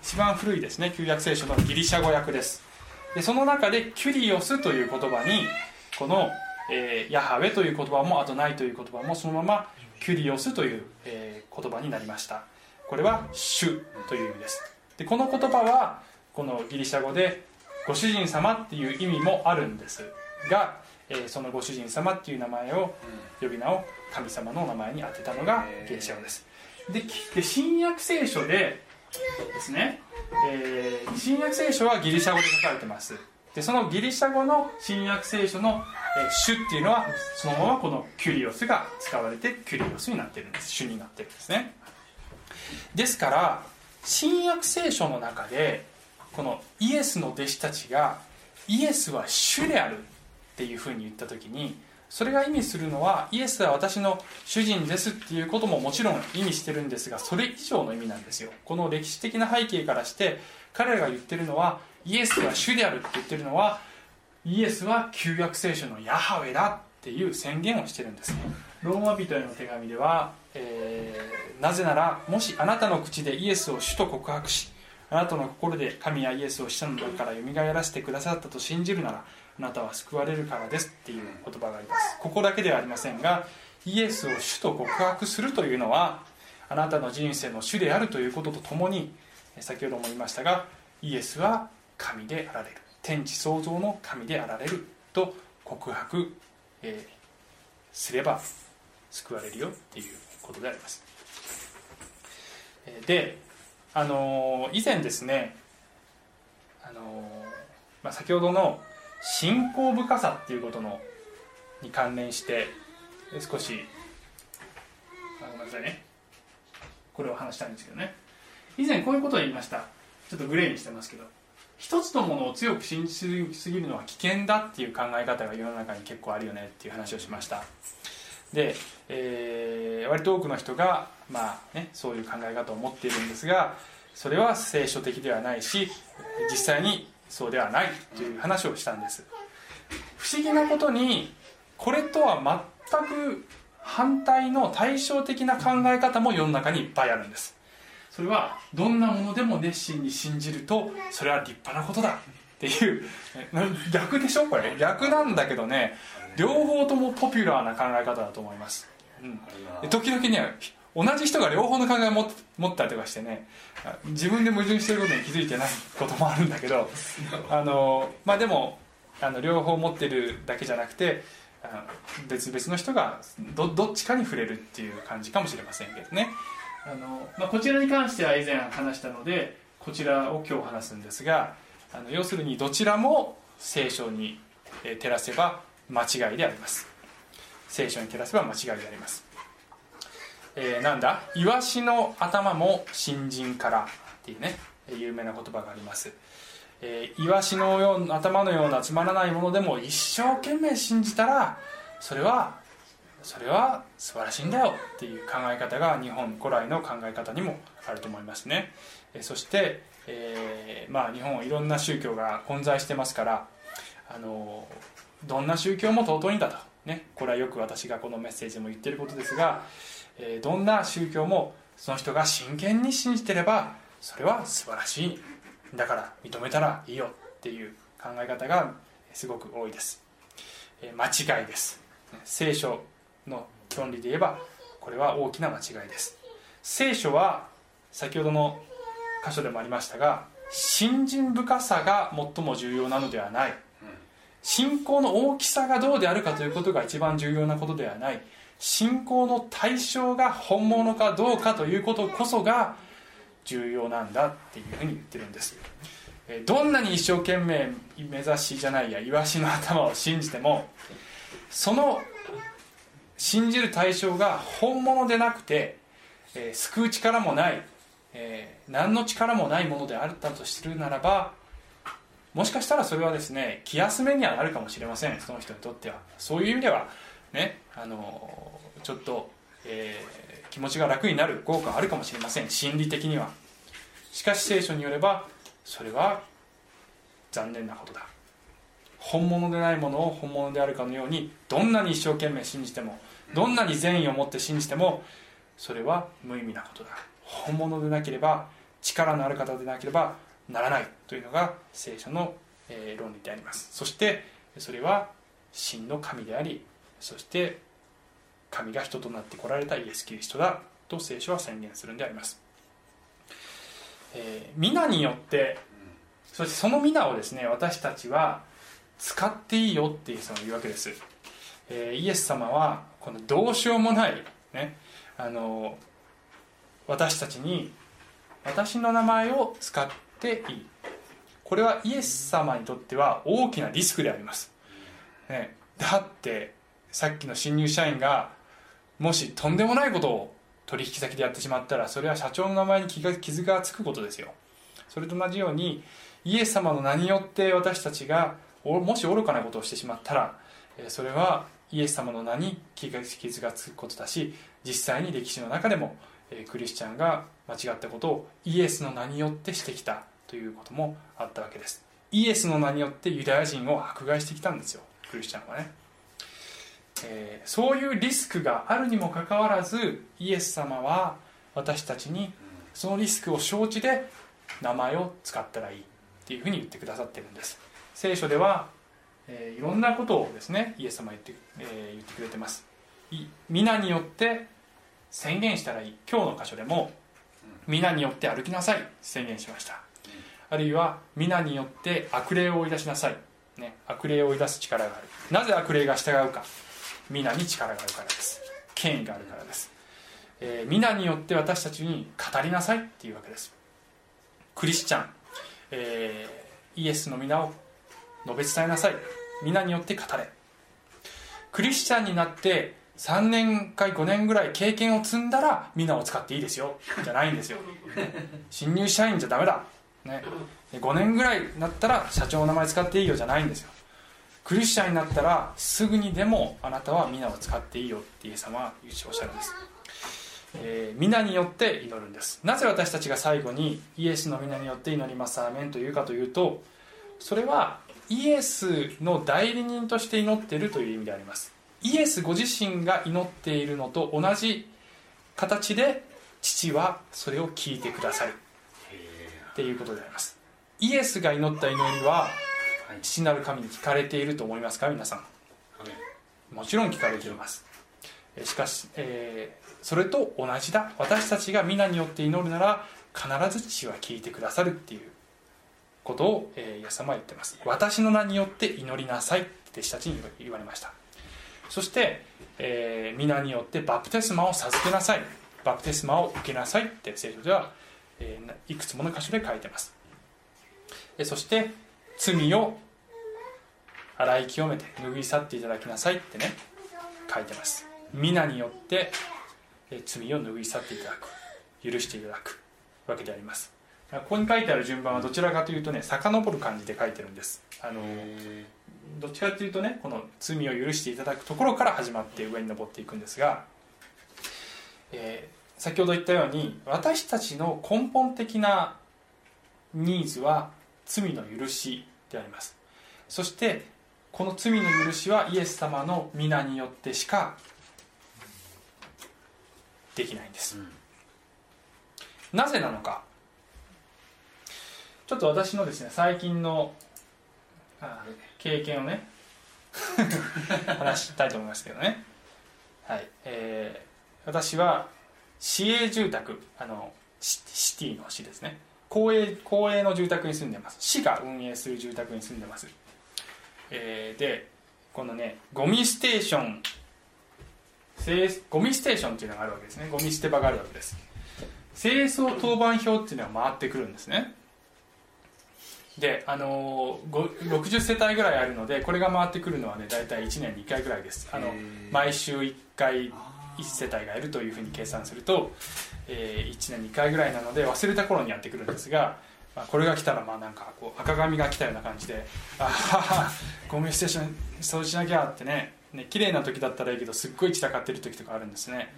一一番古いですね。旧約聖書のギリシャ語訳です。でその中でキュリオスという言葉にこの、えーヤハウェという言葉もアドナイという言葉もそのままキュリオスという、えー言葉になりました。これは主という意味です。でこの言葉はこのギリシャ語でご主人様っていう意味もあるんですが、えーそのご主人様っていう名前を呼び名を神様の名前に当てたのがギリシャ語です。で新約聖書でですね、えー新約聖書はギリシャ語で書かれてます。でそのギリシャ語の新約聖書の「え主」っていうのはそのままこのキュリオスが使われてキュリオスになってるんです。主になってるんですね。ですから新約聖書の中でこのイエスの弟子たちがイエスは主であるっていうふうに言った時にそれが意味するのはイエスは私の主人ですっていうことももちろん意味してるんですがそれ以上の意味なんですよ。この歴史的な背景からして彼らが言ってるのはイエスは主であるって言ってるのはイエスは旧約聖書のヤハウェだっていう宣言をしてるんですね。ローマ人への手紙では、えーなぜならもしあなたの口でイエスを主と告白しあなたの心で神やイエスを死者の中から蘇らせてくださったと信じるならあなたは救われるからですっていう言葉があります。ここだけではありませんがイエスを主と告白するというのはあなたの人生の主であるということとともに先ほども言いましたがイエスは神であられる。天地創造の神であられると告白、えーすれば救われるよっていうことであります。であの以前ですねあのまあ、先ほどの信仰深さっていうことのに関連して少しあごめんなさいね。これを話したいんですけどね。以前こういうことを言いました。ちょっとグレーにしてますけど。一つのものを強く信じすぎるのは危険だっていう考え方が世の中に結構あるよねっていう話をしました。で、えー割と多くの人が、まあね、そういう考え方を持っているんですがそれは聖書的ではないし実際にそうではないという話をしたんです。不思議なことにこれとは全く反対の対照的な考え方も世の中にいっぱいあるんです。それはどんなものでも熱心に信じるとそれは立派なことだっていう逆でしょ？これ。逆なんだけどね。両方ともポピュラーな考え方だと思います、うん、時々ね同じ人が両方の考えを持ったりとかしてね自分で矛盾してることに気づいてないこともあるんだけどあのまあでもあの両方持ってるだけじゃなくてあ別々の人がどっちかに触れるっていう感じかもしれませんけどね。あの、まあ、こちらに関しては以前話したのでこちらを今日話すんですがあの要するにどちらも聖書に照らせば間違いであります。聖書に照らせば間違いであります、えーなんだ？イワシの頭も新人からっていうね有名な言葉があります。えーイワシのような頭のようなつまらないものでも一生懸命信じたらそれはそれは素晴らしいんだよっていう考え方が日本古来の考え方にもあると思いますね。えそして、えーまあ、日本はいろんな宗教が混在してますからあのどんな宗教も尊いんだと、ね、これはよく私がこのメッセージでも言ってることですが、えどんな宗教もその人が真剣に信じてればそれは素晴らしい。だから認めたらいいよっていう考え方がすごく多いです、え間違いです。聖書の論理で言えばこれは大きな間違いです。聖書は先ほどの箇所でもありましたが信心深さが最も重要なのではない。信仰の大きさがどうであるかということが一番重要なことではない。信仰の対象が本物かどうかということこそが重要なんだっていうふうに言ってるんです。どんなに一生懸命目指しじゃないやイワシの頭を信じてもその信じる対象が本物でなくて、えー救う力もない、えー何の力もないものであったとするならばもしかしたらそれはですね気休めにはなるかもしれませんその人にとっては。そういう意味ではねあのちょっと、えー気持ちが楽になる効果はあるかもしれません心理的には。しかし聖書によればそれは残念なことだ。本物でないものを本物であるかのようにどんなに一生懸命信じてもどんなに善意を持って信じてもそれは無意味なことだ。本物でなければ力のある方でなければならないというのが聖書の、え論理であります。そしてそれは真の神でありそして神が人となって来られたイエス・キリストだと聖書は宣言するんであります、えー皆によってそしてその皆をですね私たちは使っていいよっていうその言うわけです、えーイエス様はこのどうしようもないねあの私たちに私の名前を使っていい。これはイエス様にとっては大きなリスクであります、ね、だってさっきの新入社員がもしとんでもないことを取引先でやってしまったらそれは社長の名前に傷がつくことですよ。それと同じようにイエス様の名によって私たちがもし愚かなことをしてしまったらそれはイエス様の名に傷がつくことだし実際に歴史の中でもクリスチャンが間違ったことをイエスの名によってしてきた。ということもあったわけです。イエスの名によってユダヤ人を迫害してきたんですよ。クリスチャンはね、えーそういうリスクがあるにもかかわらずイエス様は私たちにそのリスクを承知で名前を使ったらいいっていうふうに言ってくださってるんです。聖書では、えーいろんなことをですねイエス様は言って,、えー言ってくれてます。い皆によって宣言したらいい。今日の箇所でも皆によって歩きなさい。宣言しましたあるいは皆によって悪霊を追い出しなさい、ね、悪霊を追い出す力がある。なぜ悪霊が従うか。皆に力があるからです。権威があるからです、えー皆によって私たちに語りなさいっていうわけです。クリスチャン、えーイエスの皆を述べ伝えなさい。皆によって語れ。クリスチャンになって3年か5年ぐらい経験を積んだら皆を使っていいですよ。じゃないんですよ。新入社員じゃダメだ、ね、5年ぐらいになったら社長の名前使っていいよじゃないんですよ。クリスチャンになったらすぐにでもあなたは皆を使っていいよってイエス様はおっしゃるんです。えー皆によって祈るんです。なぜ私たちが最後にイエスの皆によって祈ります。アーメンというかというとそれはイエスの代理人として祈っているという意味であります。イエスご自身が祈っているのと同じ形で父はそれを聞いてくださる。っていうことであります。イエスが祈った祈りは父なる神に聞かれていると思いますか？皆さん。もちろん聞かれています。えしかし、えーそれと同じだ。私たちが皆によって祈るなら必ず父は聞いてくださるっていうことを、えーイエス様は言ってます。私の名によって祈りなさいって弟子たちに言われました。そして、えー皆によってバプテスマを授けなさい。バプテスマを受けなさいって聖書では、えいくつもの箇所で書いてます。そして罪を洗い清めて拭い去っていただきなさいってね書いてます。皆によって罪を拭い去っていただく。許していただく。わけであります。ここに書いてある順番はどちらかというとね遡る感じで書いてるんです。あのどっちかっていうとねこの罪を許していただくところから始まって上に登っていくんですが、えー先ほど言ったように私たちの根本的なニーズは罪の許しであります。そしてこの罪の許しはイエス様の皆によってしかできないんです、なぜなのか。ちょっと私のですね最近のあ経験をね 話したいと思いますけどね。はい。えー私は市営住宅あのシシティの市ですね。公営公営の住宅に住んでます。市が運営する住宅に住んでます、えーでこのねゴミステーション清ゴミステーションっていうのがあるわけですね。ゴミ捨て場があるわけです。清掃当番表っていうのが回ってくるんですね。であのーご60世帯ぐらいあるのでこれが回ってくるのはね大体1年に1回ぐらいです。あの毎週1回1世帯がいるというふうに計算すると、え1年に1回ぐらいなので忘れた頃にやってくるんですが、まあ、これが来たらまあなんかこう赤紙が来たような感じで「あははゴミステーション掃除しなきゃ」ってねね綺麗な時だったらいいけどすっごい散らかってる時とかあるんですね。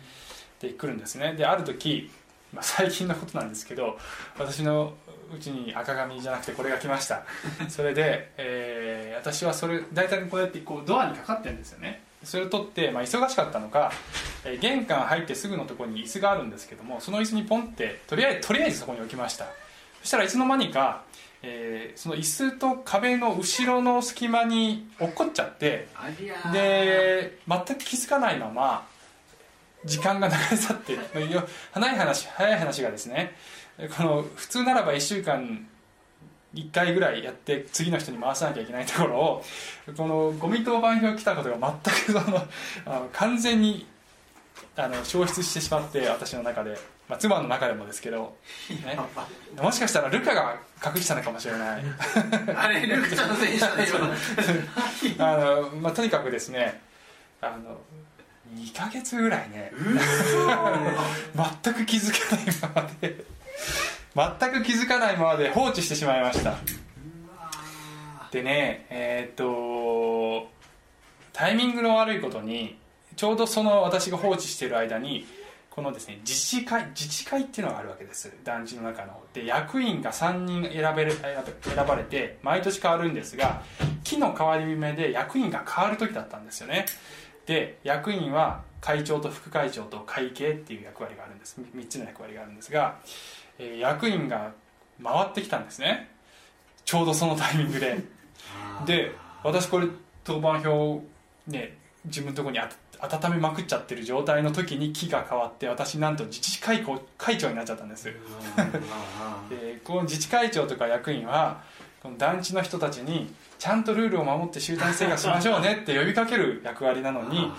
で来るんですね。である時、まあ、最近のことなんですけど私のうちに赤紙じゃなくてこれが来ました。それで、えー私はそれ大体こうやってこうドアにかかってるんですよね。それを取って、まあ、忙しかったのか、え玄関入ってすぐのところに椅子があるんですけどもその椅子にポンってとりあえずとりあえずそこに置きました。そしたらいつの間にか、えーその椅子と壁の後ろの隙間に落っこっちゃってで全く気づかないまま時間が流れ去って早い話早い話がですねこの普通ならば1週間1回ぐらいやって次の人に回さなきゃいけないところをこのゴミ当番表来たことが全くそのあの完全にあの消失してしまって私の中で、まあ、妻の中でもですけど、ね、もしかしたらルカが隠したのかもしれない。あれルクちゃんのせいにしたね今あの、まあ、とにかくですねあの2ヶ月ぐらいね 全く気づかないままで全く気づかないままで放置してしまいました。でねえーっとタイミングの悪いことにちょうどその私が放置している間にこのですね自治会自治会っていうのがあるわけです。団地の中の。で役員が3人選べる選ばれて毎年変わるんですが木の変わり目で役員が変わる時だったんですよね。で役員は会長と副会長と会計っていう役割があるんです。3つの役割があるんですが、えー役員が回ってきたんですね。ちょうどそのタイミングで。で私これ当番表ね自分のところにあ温めまくっちゃってる状態の時に木が変わって私なんと自治会長会長になっちゃったんです。でこの自治会長とか役員はこの団地の人たちにちゃんとルールを守って集団生活しましょうねって呼びかける役割なのに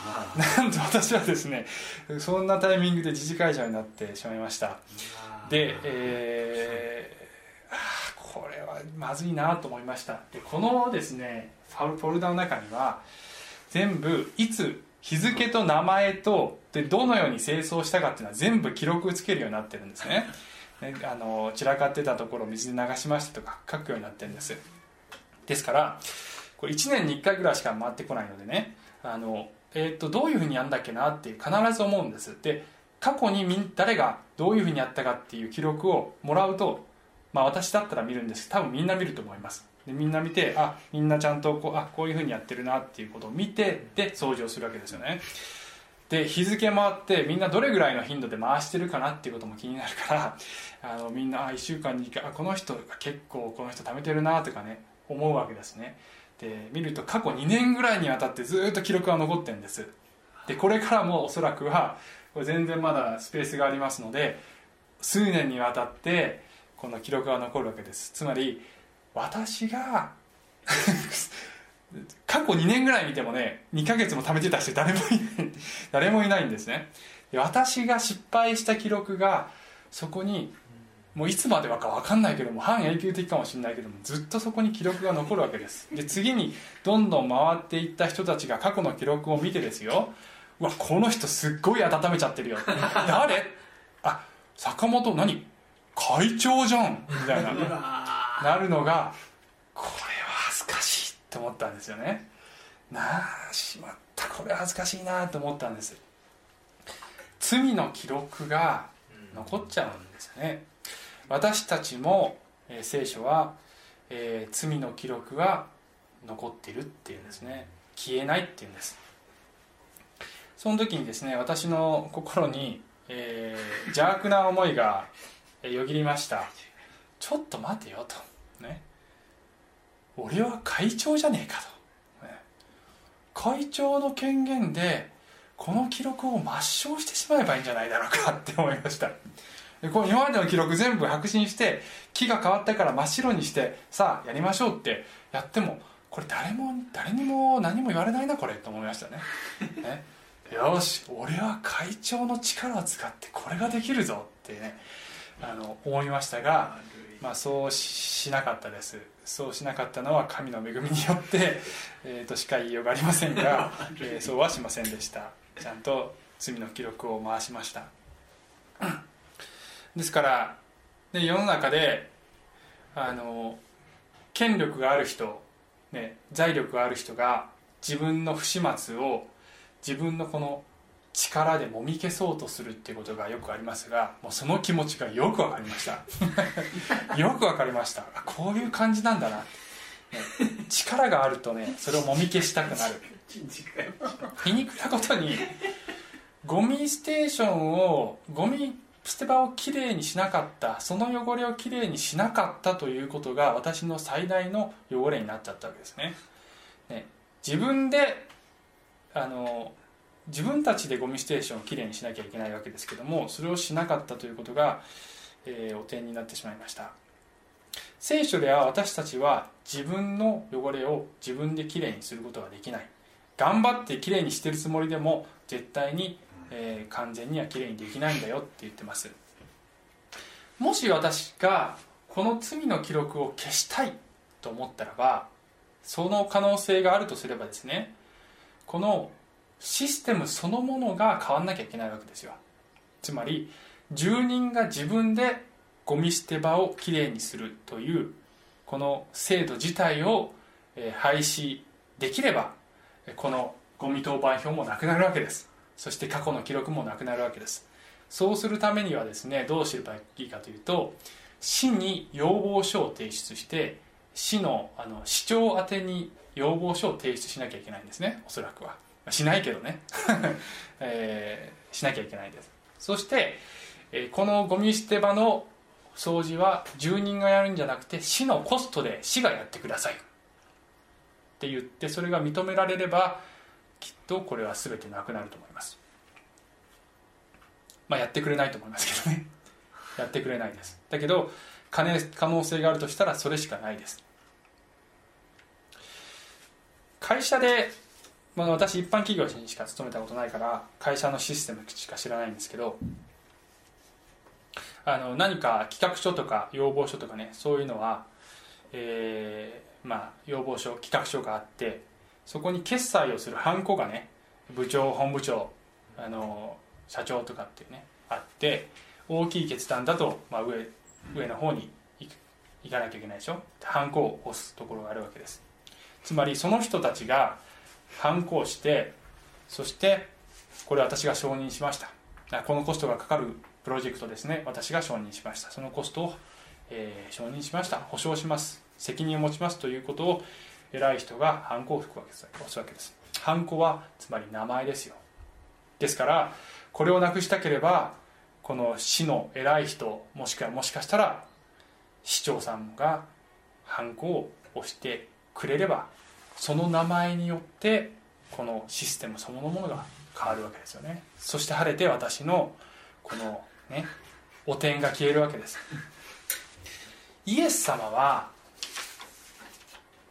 なんと私はですねそんなタイミングで自治会長になってしまいましたで、えーあこれはまずいなと思いました。でこのですねファルフォルダの中には全部いつ日付と名前とでどのように清掃したかっていうのは全部記録つけるようになってるんですね。ねあの散らかってたところを水で流しましたとか書くようになってるんです。ですからこれ1年に1回ぐらいしか回ってこないのでねあの、えー、とどういうふうにやるんだっけなって必ず思うんです。で過去に誰がどういうふうにやったかっていう記録をもらうと、まあ、私だったら見るんです。多分みんな見ると思います。でみんな見てあみんなちゃんとこうあこういうふうにやってるなっていうことを見てで掃除をするわけですよね。で日付回ってみんなどれぐらいの頻度で回してるかなっていうことも気になるから あのみんなあ1週間に1回あこの人結構この人貯めてるなとかね思うわけですね。で見ると過去2年ぐらいにわたってずっと記録が残ってるんです。でこれからもおそらくはこれ全然まだスペースがありますので数年にわたってこの記録が残るわけです。つまり私が 過去2年ぐらい見てもね2ヶ月も貯めてた人誰もいない誰もいないんですね。で私が失敗した記録がそこにもういつまではか分かんないけども半永久的かもしれないけどもずっとそこに記録が残るわけです。で次にどんどん回っていった人たちが過去の記録を見てですよ。うわこの人すっごい温めちゃってるよ。誰？あ坂本何？会長じゃん。みたいな。なるのがこれは恥ずかしいって思ったんですよね。なあしまったこれ恥ずかしいなと思ったんです罪の記録が残っちゃうんですよね。私たちも、えー聖書は、えー罪の記録が残っているっていうんですね。消えないっていうんですその時にですね私の心に、えー邪悪な思いがよぎりました。ちょっと待てよと。ね。俺は会長じゃねえかと、ね。会長の権限でこの記録を抹消してしまえばいいんじゃないだろうかって思いました。でこの今までの記録全部白紙にして木が変わったから真っ白にしてさあやりましょうってやってもこれ誰も誰にも何も言われないなこれと思いましたね。ね。よし俺は会長の力を使ってこれができるぞってねあの思いましたが、まあ、そうしなかったです。そうしなかったのは神の恵みによって、えーとしか言いようがありませんが、えーそうはしませんでした。ちゃんと罪の記録を回しました。ですからで世の中であの権力がある人、ね、財力がある人が自分の不始末を自分のこの力でもみ消そうとするっていうことがよくありますがもうその気持ちがよくわかりました。よくわかりました。あこういう感じなんだな、ね、力があるとねそれをもみ消したくなる。皮肉なことにゴミステーションをゴミ捨て場をきれいにしなかったその汚れをきれいにしなかったということが私の最大の汚れになっちゃったわけですね。ね自分であの自分たちでゴミステーションをきれいにしなきゃいけないわけですけどもそれをしなかったということが、えー、お点になってしまいました。聖書では私たちは自分の汚れを自分できれいにすることができない。頑張ってきれいにしてるつもりでも絶対に、えー完全にはきれいにできないんだよって言ってます。もし私がこの罪の記録を消したいと思ったらばその可能性があるとすればですねこのシステムそのものが変わんなきゃいけないわけですよ。つまり住人が自分でゴミ捨て場をきれいにするというこの制度自体を廃止できればこのゴミ当番表もなくなるわけです。そして過去の記録もなくなるわけです。そうするためにはですねどうすればいいかというと市に要望書を提出して市のあの市長宛に要望書を提出しなきゃいけないんですね。おそらくは。しないけどね、えーしなきゃいけないです。そして、えーこのゴミ捨て場の掃除は住人がやるんじゃなくて市のコストで市がやってください。って言ってそれが認められればきっとこれは全てなくなると思います。まあやってくれないと思いますけどね。やってくれないです。だけど可能可能性があるとしたらそれしかないです。会社で、まあ、私一般企業にしか勤めたことないから会社のシステムしか知らないんですけどあの何か企画書とか要望書とかねそういうのは、えーまあ、要望書企画書があってそこに決済をするハンコがね部長本部長あの社長とかっていうねあって大きい決断だと、まあ、上上の方に行かなきゃいけないでしょ。ハンコを押すところがあるわけです。つまりその人たちがハンコをしてそしてこれ私が承認しました。このコストがかかるプロジェクトですね。私が承認しました。そのコストを、えー承認しました。保証します。責任を持ちます。ということを偉い人がハンコを吹くわけです押すわけです。ハンコはつまり名前ですよ。ですからこれをなくしたければこの市の偉い人もしくはもしかしたら市長さんがハンコを押してくれればその名前によってこのシステムそのものが変わるわけですよね。そして晴れて私のこのね汚点が消えるわけです。イエス様は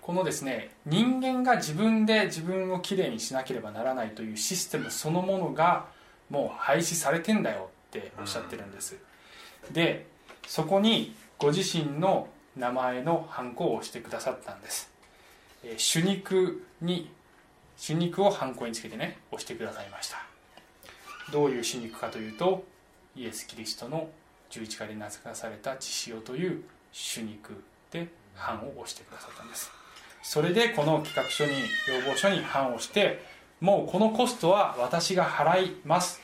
このですね人間が自分で自分をきれいにしなければならないというシステムそのものがもう廃止されてんだよっておっしゃってるんです。でそこにご自身の名前のハンコを押してくださったんです。えー主肉に主肉をハンコにつけてね押してくださいました。どういう主肉かというとイエス・キリストの十字架で名付けされた血潮という主肉で版を押してくださったんです。それでこの企画書に要望書に判をしてもうこのコストは私が払います。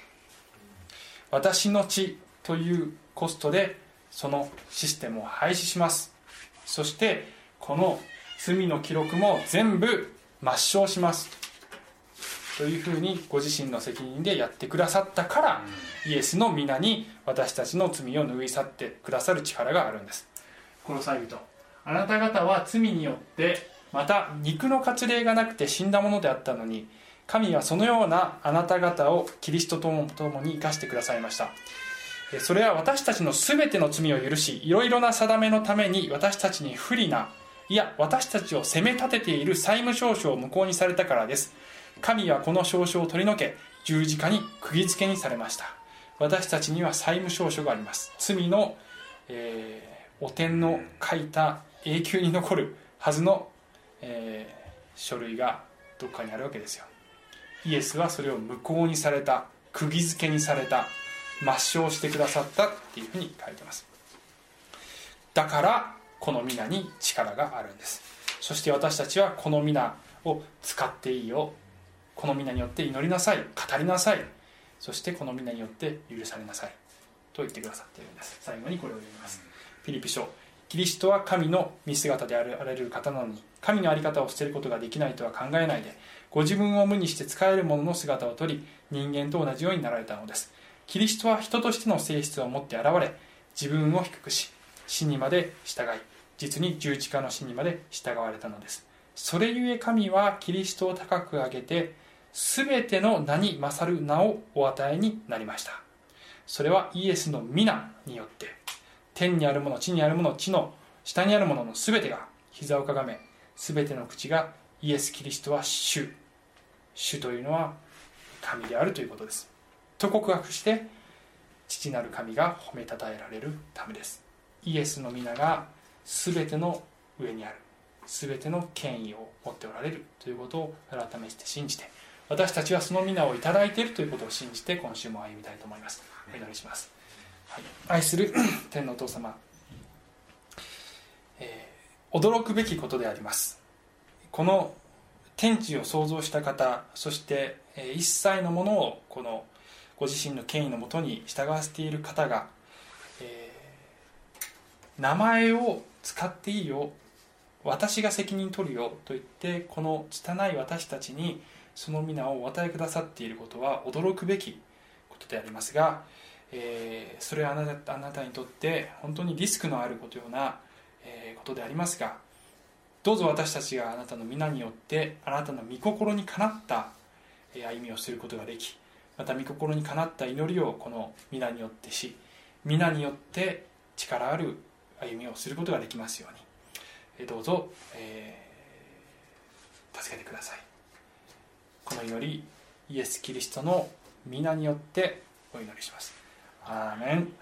私の血というコストでそのシステムを廃止します。そしてこの罪の記録も全部抹消します。というふうにご自身の責任でやってくださったからイエスの皆に私たちの罪を拭い去ってくださる力があるんです。この際人あなた方は罪によってまた肉の割礼がなくて死んだものであったのに神はそのようなあなた方をキリストと共に生かしてくださいました。それは私たちの全ての罪を許しいろいろな定めのために私たちに不利ないや私たちを責め立てている債務証書を無効にされたからです。神はこの証書を取り除け十字架に釘付けにされました。私たちには債務証書があります。罪の、えー、お天の書いた永久に残るはずの、えー、書類がどっかにあるわけですよ。イエスはそれを無効にされた釘付けにされた抹消してくださったっていうふうに書いてます。だからこの皆に力があるんです。そして私たちはこの皆を使っていいよ。この皆によって祈りなさい。語りなさい。そしてこの皆によって許されなさい。と言ってくださっているんです。最後にこれを読みます。フィリピ書キリストは神の見姿であられる方なのに神の在り方を捨てることができないとは考えないでご自分を無にして使えるものの姿をとり人間と同じようになられたのです。キリストは人としての性質を持って現れ自分を低くし死にまで従い実に十字架の死にまで従われたのです。それゆえ神はキリストを高く上げて全ての名に勝る名をお与えになりました。それはイエスの皆によって天にあるもの地にあるもの地の下にあるものの全てが膝をかがめ全ての口がイエス・キリストは主。主というのは神であるということです。と告白して父なる神が褒めたたえられるためです。イエスの皆が全ての上にある。全ての権威を持っておられる。ということを改めて信じて私たちはその皆を頂いているということを信じて今週も歩みたいと思います。お祈りします、はい、愛する 天のお父様、えー、驚くべきことであります。この天地を創造した方そして、えー、一切のものをこのご自身の権威のもとに従わせている方が、えー、名前を使っていいよ。私が責任取るよと言ってこの拙い私たちにその皆をお与えくださっていることは驚くべきことでありますが、えー、それはあなたあなたにとって本当にリスクのあることような、えー、ことでありますがどうぞ私たちがあなたの皆によってあなたの御心にかなった歩みをすることができまた御心にかなった祈りをこの皆によってし皆によって力ある歩みをすることができますように。どうぞ、えー、助けてください。この祈りイエス・キリストの皆によってお祈りします。アーメン。